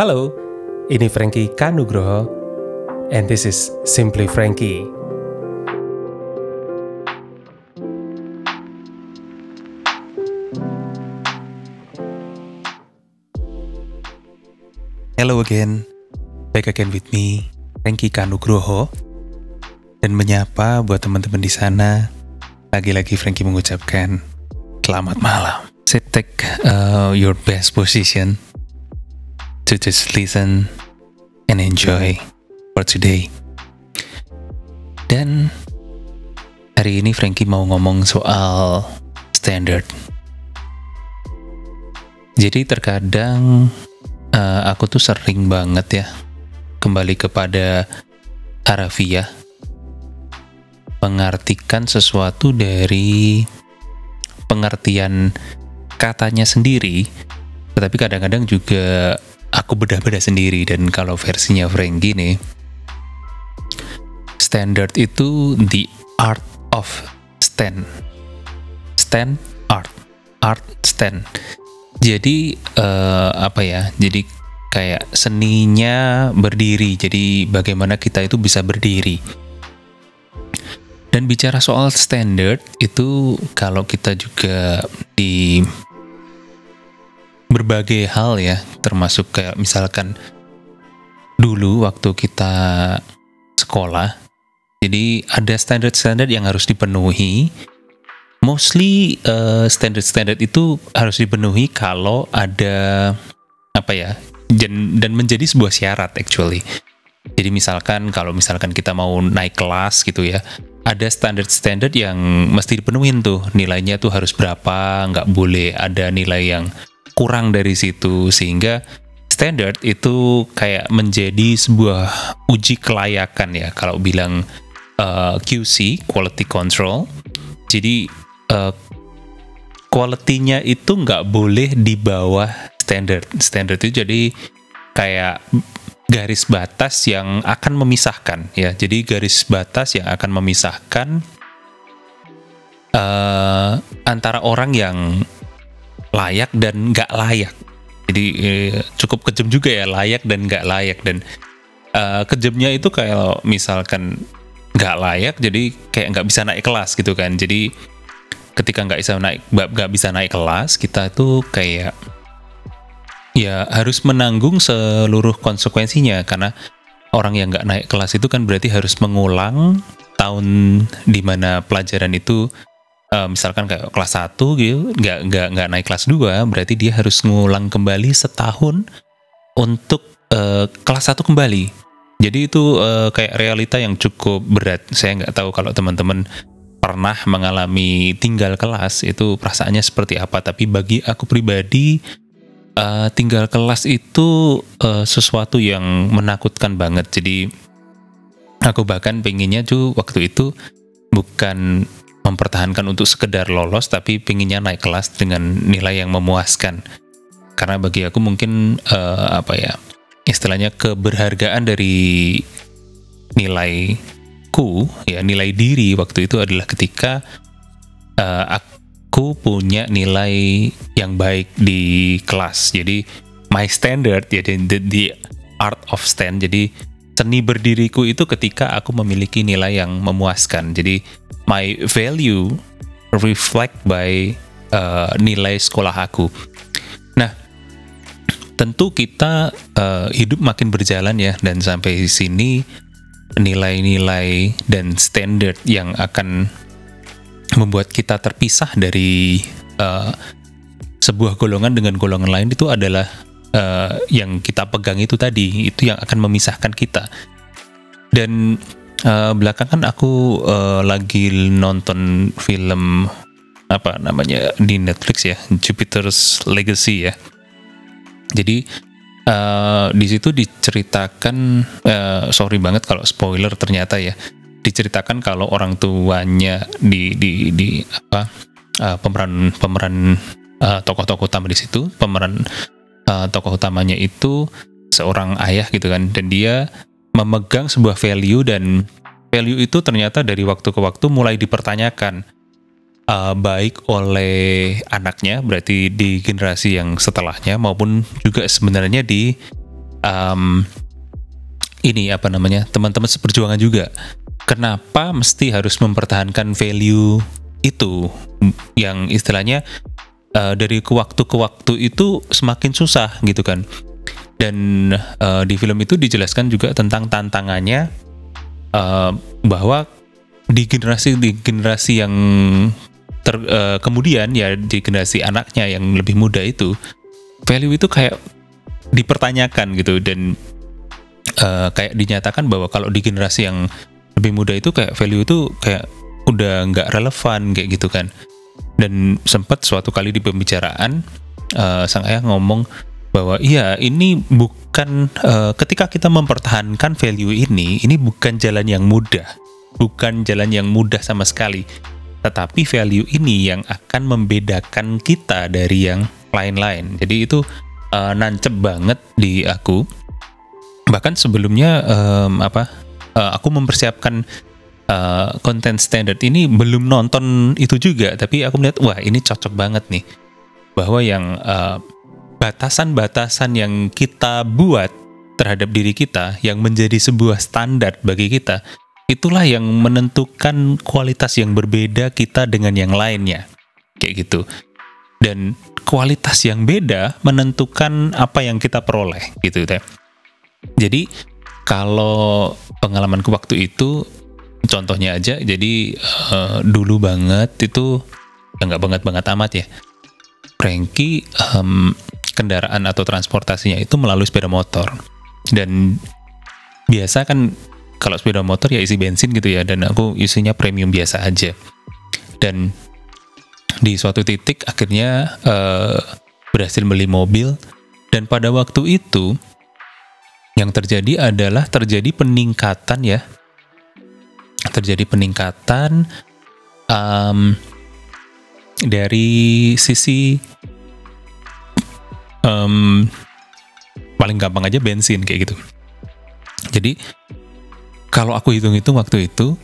Halo, ini Frankie Kanugroho, and this is Simply Frankie. Hello again, back again with me, Frankie Kanugroho. Dan menyapa buat teman-teman di sana, lagi-lagi Frankie mengucapkan selamat malam. Sit take uh, your best position to just listen and enjoy for today. Dan hari ini Frankie mau ngomong soal standard. Jadi terkadang uh, aku tuh sering banget ya kembali kepada harafiah mengartikan sesuatu dari pengertian katanya sendiri tetapi kadang-kadang juga aku bedah-bedah sendiri. Dan kalau versinya Frankie nih standard itu the art of stand. Stand art. Art stand. Jadi uh, apa ya? Jadi kayak seninya berdiri. Jadi bagaimana kita itu bisa berdiri. Dan bicara soal standard itu kalau kita juga di berbagai hal ya termasuk kayak misalkan dulu waktu kita sekolah jadi ada standar-standar yang harus dipenuhi mostly uh, standard-standard itu harus dipenuhi kalau ada apa ya dan, dan menjadi sebuah syarat actually. Jadi misalkan kalau misalkan kita mau naik kelas gitu ya, ada standar-standar yang mesti dipenuhi tuh nilainya tuh harus berapa, nggak boleh ada nilai yang kurang dari situ sehingga standard itu kayak menjadi sebuah uji kelayakan ya kalau bilang uh, eh, QC quality control. Jadi uh, itu nggak boleh di bawah standar. Standar itu jadi kayak garis batas yang akan memisahkan ya. Jadi garis batas yang akan memisahkan uh, antara orang yang layak dan nggak layak. Jadi eh, cukup kejam juga ya layak dan nggak layak dan uh, kejamnya itu kayak misalkan nggak layak jadi kayak nggak bisa naik kelas gitu kan. Jadi ketika nggak bisa naik nggak bisa naik kelas kita tuh kayak ya harus menanggung seluruh konsekuensinya karena orang yang nggak naik kelas itu kan berarti harus mengulang tahun di mana pelajaran itu uh, misalkan kayak kelas 1 gitu nggak nggak nggak naik kelas 2 berarti dia harus mengulang kembali setahun untuk uh, kelas 1 kembali. Jadi itu uh, kayak realita yang cukup berat. Saya nggak tahu kalau teman-teman pernah mengalami tinggal kelas itu perasaannya seperti apa. Tapi bagi aku pribadi uh, tinggal kelas itu uh, sesuatu yang menakutkan banget. Jadi aku bahkan pengennya tuh waktu itu bukan mempertahankan untuk sekedar lolos tapi pengennya naik kelas dengan nilai yang memuaskan. Karena bagi aku mungkin uh, apa ya istilahnya keberhargaan dari nilai ku ya nilai diri waktu itu adalah ketika uh, aku punya nilai yang baik di kelas. Jadi my standard jadi the, the art of stand. Jadi seni berdiriku itu ketika aku memiliki nilai yang memuaskan. Jadi my value reflect by uh, nilai sekolah aku. Nah tentu kita uh, hidup makin berjalan ya dan sampai sini nilai-nilai dan standar yang akan membuat kita terpisah dari uh, sebuah golongan dengan golongan lain itu adalah uh, yang kita pegang itu tadi itu yang akan memisahkan kita. Dan uh, belakangan aku uh, lagi nonton film apa namanya di Netflix ya Jupiter's Legacy ya. Jadi uh, di situ diceritakan uh, sorry banget kalau spoiler ternyata ya diceritakan kalau orang tuanya di di di apa uh, pemeran pemeran uh, tokoh-tokoh utama di situ pemeran uh, tokoh utamanya itu seorang ayah gitu kan dan dia memegang sebuah value dan value itu ternyata dari waktu ke waktu mulai dipertanyakan uh, baik oleh anaknya berarti di generasi yang setelahnya maupun juga sebenarnya di um, ini apa namanya teman-teman seperjuangan juga. Kenapa mesti harus mempertahankan value itu? Yang istilahnya uh, dari ke waktu ke waktu itu semakin susah gitu kan dan uh, di film itu dijelaskan juga tentang tantangannya uh, bahwa di generasi di generasi yang ter, uh, kemudian ya di generasi anaknya yang lebih muda itu value itu kayak dipertanyakan gitu. Dan uh, kayak dinyatakan bahwa kalau di generasi yang lebih muda itu kayak value itu kayak udah nggak relevan kayak gitu kan. Dan sempat suatu kali di pembicaraan uh, sang ayah ngomong bahwa iya ini bukan uh, ketika kita mempertahankan value ini ini bukan jalan yang mudah. Bukan jalan yang mudah sama sekali. Tetapi value ini yang akan membedakan kita dari yang lain-lain. Jadi itu uh, nancep banget di aku. Bahkan sebelumnya um, apa uh, aku mempersiapkan uh, konten standard ini belum nonton itu juga. Tapi aku melihat wah ini cocok banget nih. Bahwa yang batasan batasan-batasan yang kita buat terhadap diri kita yang menjadi sebuah standar bagi kita itulah yang menentukan kualitas yang berbeda kita dengan yang lainnya. Kayak gitu. Dan kualitas yang beda menentukan apa yang kita peroleh gitu teh. Jadi kalau pengalaman ke waktu itu contohnya aja jadi uh, dulu banget itu nggak banget banget amat ya. Frankie um, kendaraan atau transportasinya itu melalui sepeda motor. Dan biasa kan kalau sepeda motor ya isi bensin gitu ya dan aku isinya premium biasa aja. Dan di suatu titik akhirnya uh, berhasil beli mobil dan pada waktu itu yang terjadi adalah terjadi peningkatan ya. Terjadi peningkatan um, dari sisi um, paling gampang aja bensin kayak gitu. Jadi kalau aku hitung-hitung waktu itu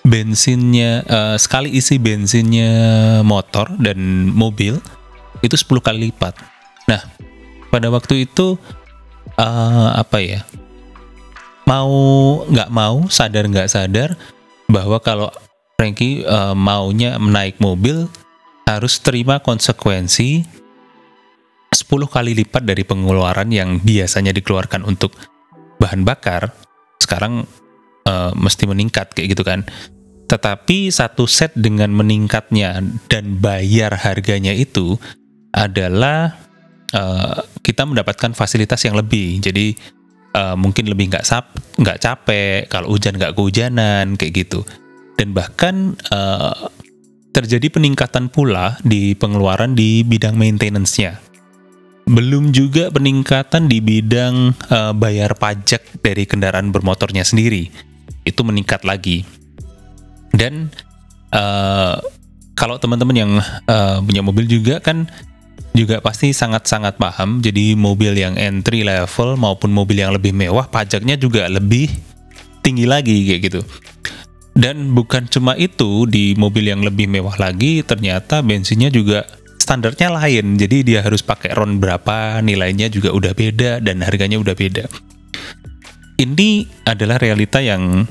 bensinnya uh, sekali isi bensinnya motor dan mobil itu 10 kali lipat. Nah pada waktu itu uh, apa ya mau nggak mau sadar nggak sadar bahwa kalau Frankie uh, maunya menaik mobil harus terima konsekuensi 10 kali lipat dari pengeluaran yang biasanya dikeluarkan untuk bahan bakar sekarang uh, mesti meningkat kayak gitu kan tetapi satu set dengan meningkatnya dan bayar harganya itu adalah uh, kita mendapatkan fasilitas yang lebih. Jadi uh, mungkin lebih nggak sap, nggak capek, kalau hujan nggak kehujanan kayak gitu. Dan bahkan uh, terjadi peningkatan pula di pengeluaran di bidang maintenance-nya. Belum juga peningkatan di bidang uh, bayar pajak dari kendaraan bermotornya sendiri. Itu meningkat lagi. Dan uh, kalau teman-teman yang uh, punya mobil juga kan juga pasti sangat-sangat paham. Jadi mobil yang entry level maupun mobil yang lebih mewah pajaknya juga lebih tinggi lagi kayak gitu. Dan bukan cuma itu di mobil yang lebih mewah lagi ternyata bensinnya juga standarnya lain. Jadi dia harus pakai ron berapa, nilainya juga udah beda dan harganya udah beda. Ini adalah realita yang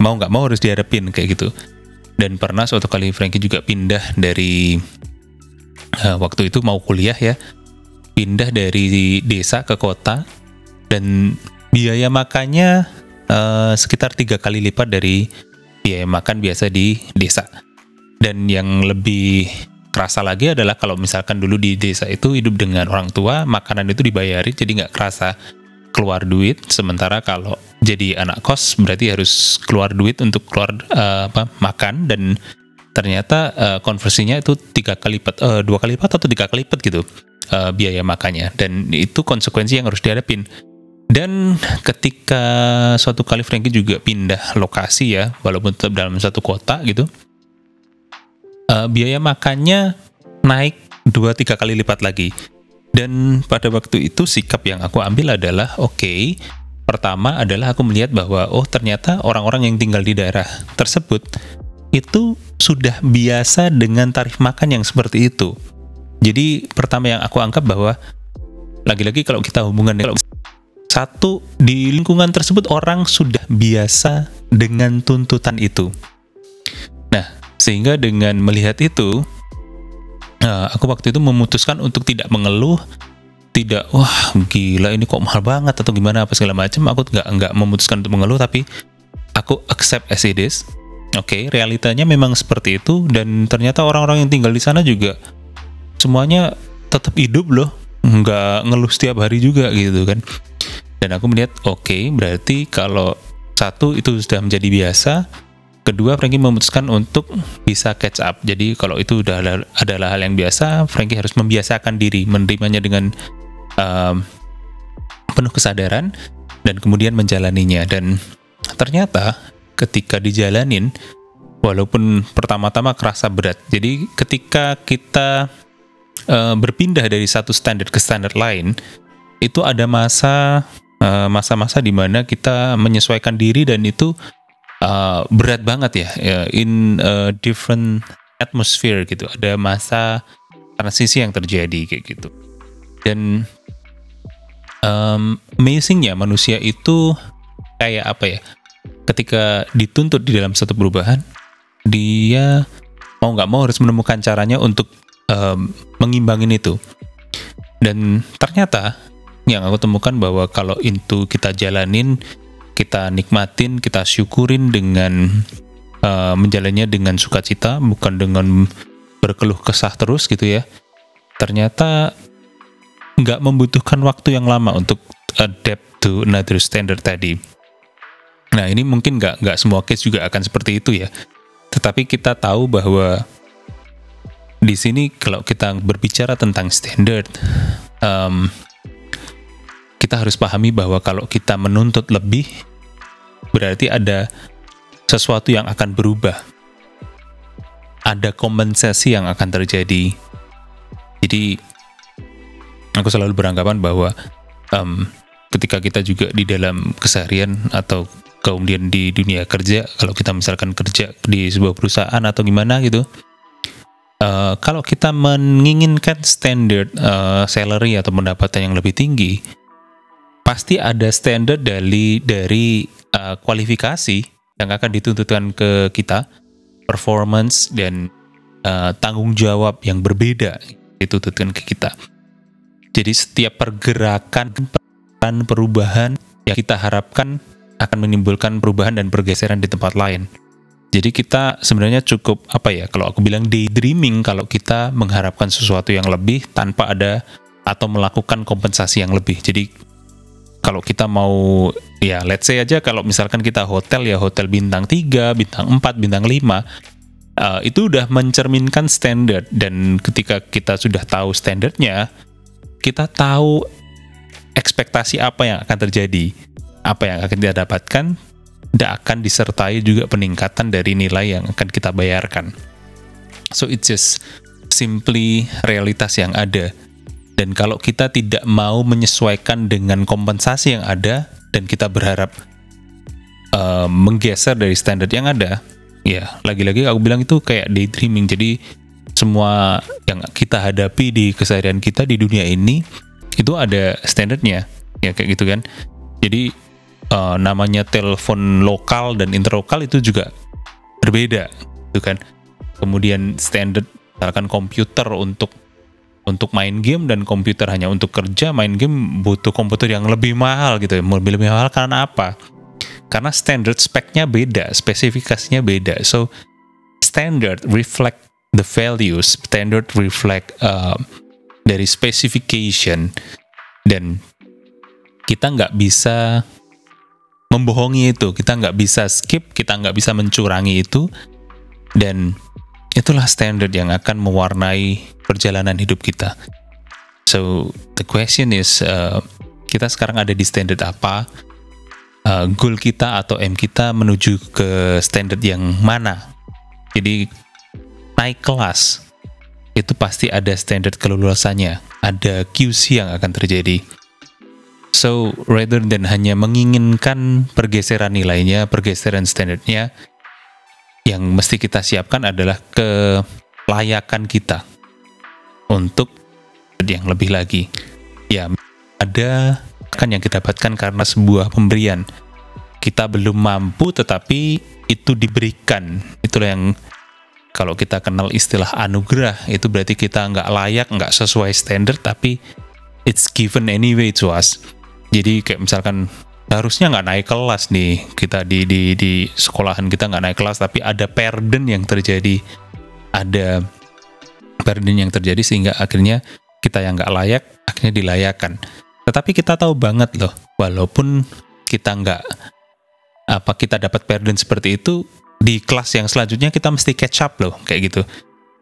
mau nggak mau harus dihadapin kayak gitu. Dan pernah suatu kali Frankie juga pindah dari uh, waktu itu mau kuliah ya pindah dari desa ke kota dan biaya makannya uh, sekitar tiga kali lipat dari biaya makan biasa di desa dan yang lebih kerasa lagi adalah kalau misalkan dulu di desa itu hidup dengan orang tua makanan itu dibayari jadi nggak kerasa keluar duit. Sementara kalau jadi anak kos berarti harus keluar duit untuk keluar uh, apa makan. Dan ternyata uh, konversinya itu tiga kali lipat, uh, dua kali lipat atau tiga kali lipat gitu uh, biaya makannya. Dan itu konsekuensi yang harus dihadapin. Dan ketika suatu kali Frankie juga pindah lokasi ya, walaupun tetap dalam satu kota gitu, uh, biaya makannya naik dua tiga kali lipat lagi. Dan pada waktu itu sikap yang aku ambil adalah oke, okay, pertama adalah aku melihat bahwa oh ternyata orang-orang yang tinggal di daerah tersebut itu sudah biasa dengan tarif makan yang seperti itu. Jadi pertama yang aku anggap bahwa lagi-lagi kalau kita hubungan dengan satu di lingkungan tersebut orang sudah biasa dengan tuntutan itu. Nah, sehingga dengan melihat itu, nah, aku waktu itu memutuskan untuk tidak mengeluh, tidak wah gila ini kok mahal banget atau gimana apa segala macam. Aku nggak nggak memutuskan untuk mengeluh, tapi aku accept as it is. Oke, okay, realitanya memang seperti itu dan ternyata orang-orang yang tinggal di sana juga semuanya tetap hidup loh, nggak ngeluh setiap hari juga gitu kan dan aku melihat oke okay, berarti kalau satu itu sudah menjadi biasa kedua Frankie memutuskan untuk bisa catch up. Jadi kalau itu sudah adalah hal yang biasa Frankie harus membiasakan diri menerimanya dengan um, penuh kesadaran dan kemudian menjalaninya. Dan ternyata ketika dijalanin walaupun pertama-tama kerasa berat jadi ketika kita uh, berpindah dari satu standar ke standar lain itu ada masa Eh, masa-masa uh, di mana kita menyesuaikan diri dan itu uh, berat banget ya, ya in a different atmosphere gitu. Ada masa transisi yang terjadi kayak gitu. Dan um, amazingnya manusia itu kayak apa ya? Ketika dituntut di dalam satu perubahan, dia mau nggak mau harus menemukan caranya untuk um, mengimbangin itu. Dan ternyata yang aku temukan bahwa kalau itu kita jalanin, kita nikmatin, kita syukurin dengan uh, menjalannya dengan sukacita, bukan dengan berkeluh kesah terus gitu ya. Ternyata nggak membutuhkan waktu yang lama untuk adapt to another standard tadi. Nah ini mungkin nggak nggak semua case juga akan seperti itu ya. Tetapi kita tahu bahwa di sini kalau kita berbicara tentang standard, um, kita harus pahami bahwa kalau kita menuntut lebih, berarti ada sesuatu yang akan berubah. Ada kompensasi yang akan terjadi. Jadi, aku selalu beranggapan bahwa um, ketika kita juga di dalam keseharian atau kemudian di dunia kerja, kalau kita misalkan kerja di sebuah perusahaan atau gimana gitu, uh, kalau kita menginginkan standar uh, salary atau pendapatan yang lebih tinggi, pasti ada standar dari dari uh, kualifikasi yang akan dituntutkan ke kita, performance dan uh, tanggung jawab yang berbeda dituntutkan ke kita. Jadi setiap pergerakan perubahan yang kita harapkan akan menimbulkan perubahan dan pergeseran di tempat lain. Jadi kita sebenarnya cukup apa ya kalau aku bilang daydreaming kalau kita mengharapkan sesuatu yang lebih tanpa ada atau melakukan kompensasi yang lebih. Jadi kalau kita mau ya let's say aja kalau misalkan kita hotel ya hotel bintang 3, bintang 4, bintang 5 uh, itu udah mencerminkan standar dan ketika kita sudah tahu standarnya kita tahu ekspektasi apa yang akan terjadi. Apa yang akan kita dapatkan tidak akan disertai juga peningkatan dari nilai yang akan kita bayarkan. So it's just simply realitas yang ada dan kalau kita tidak mau menyesuaikan dengan kompensasi yang ada dan kita berharap uh, menggeser dari standar yang ada, ya lagi-lagi aku bilang itu kayak daydreaming. Jadi semua yang kita hadapi di keseharian kita di dunia ini itu ada standarnya, ya kayak gitu kan. Jadi uh, namanya telepon lokal dan interlokal itu juga berbeda, gitu kan. Kemudian standar misalkan komputer untuk untuk main game dan komputer hanya untuk kerja main game butuh komputer yang lebih mahal gitu. Ya lebih lebih mahal karena apa? Karena standard speknya beda spesifikasinya beda. So standard reflect the values standard reflect uh, dari specification. Dan kita nggak bisa membohongi itu. Kita nggak bisa skip kita nggak bisa mencurangi itu. Dan itulah standard yang akan mewarnai perjalanan hidup kita. So the question is uh, kita sekarang ada di standard apa? Uh, goal kita atau M kita menuju ke standard yang mana? Jadi naik kelas itu pasti ada standard kelulusannya, ada QC yang akan terjadi. So rather than hanya menginginkan pergeseran nilainya, pergeseran standarnya, yang mesti kita siapkan adalah kelayakan kita untuk yang lebih lagi. Ya, ada dapatkan yang kita dapatkan karena sebuah pemberian. Kita belum mampu tetapi itu diberikan. Itulah yang kalau kita kenal istilah anugerah itu berarti kita nggak layak, nggak sesuai standar tapi it's given anyway to us. Jadi kayak misalkan harusnya nggak naik kelas nih. Kita di di di sekolahan kita nggak naik kelas tapi ada perden yang terjadi. Ada perden yang terjadi sehingga akhirnya kita yang nggak layak akhirnya dilayakan. Tetapi kita tahu banget loh walaupun kita nggak apa kita dapat perden seperti itu di kelas yang selanjutnya kita mesti catch up loh kayak gitu.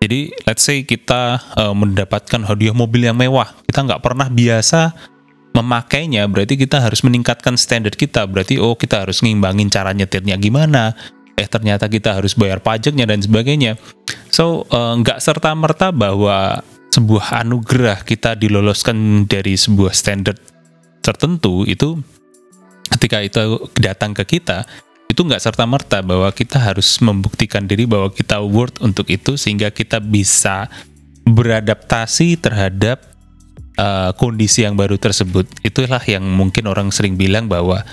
Jadi let's say kita uh, mendapatkan hadiah mobil yang mewah kita nggak pernah biasa memakainya berarti kita harus meningkatkan standar kita. Berarti oh kita harus ngimbangin cara nyetirnya gimana? Eh ternyata kita harus bayar pajaknya dan sebagainya. So eh, nggak uh, serta merta bahwa sebuah anugerah kita diloloskan dari sebuah standar tertentu itu ketika itu datang ke kita itu nggak serta merta bahwa kita harus membuktikan diri bahwa kita worth untuk itu sehingga kita bisa beradaptasi terhadap uh, kondisi yang baru tersebut itulah yang mungkin orang sering bilang bahwa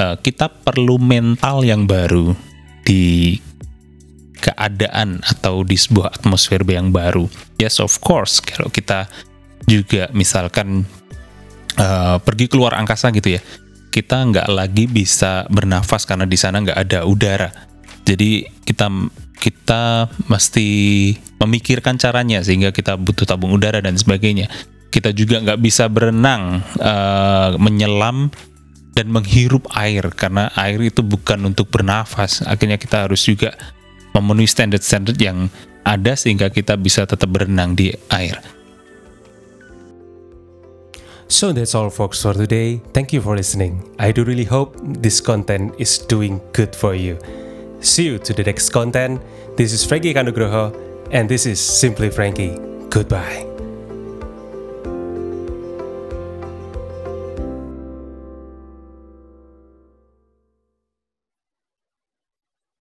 uh, kita perlu mental yang baru di keadaan atau di sebuah atmosfer yang baru. Yes of course kalau kita juga misalkan uh, pergi keluar angkasa gitu ya kita nggak lagi bisa bernafas karena di sana nggak ada udara. Jadi kita kita mesti memikirkan caranya sehingga kita butuh tabung udara dan sebagainya kita juga nggak bisa berenang, uh, menyelam dan menghirup air karena air itu bukan untuk bernafas. Akhirnya kita harus juga memenuhi standar-standar yang ada sehingga kita bisa tetap berenang di air. So that's all folks for today. Thank you for listening. I do really hope this content is doing good for you. See you to the next content. This is Frankie Kanugroho and this is Simply Frankie. Goodbye.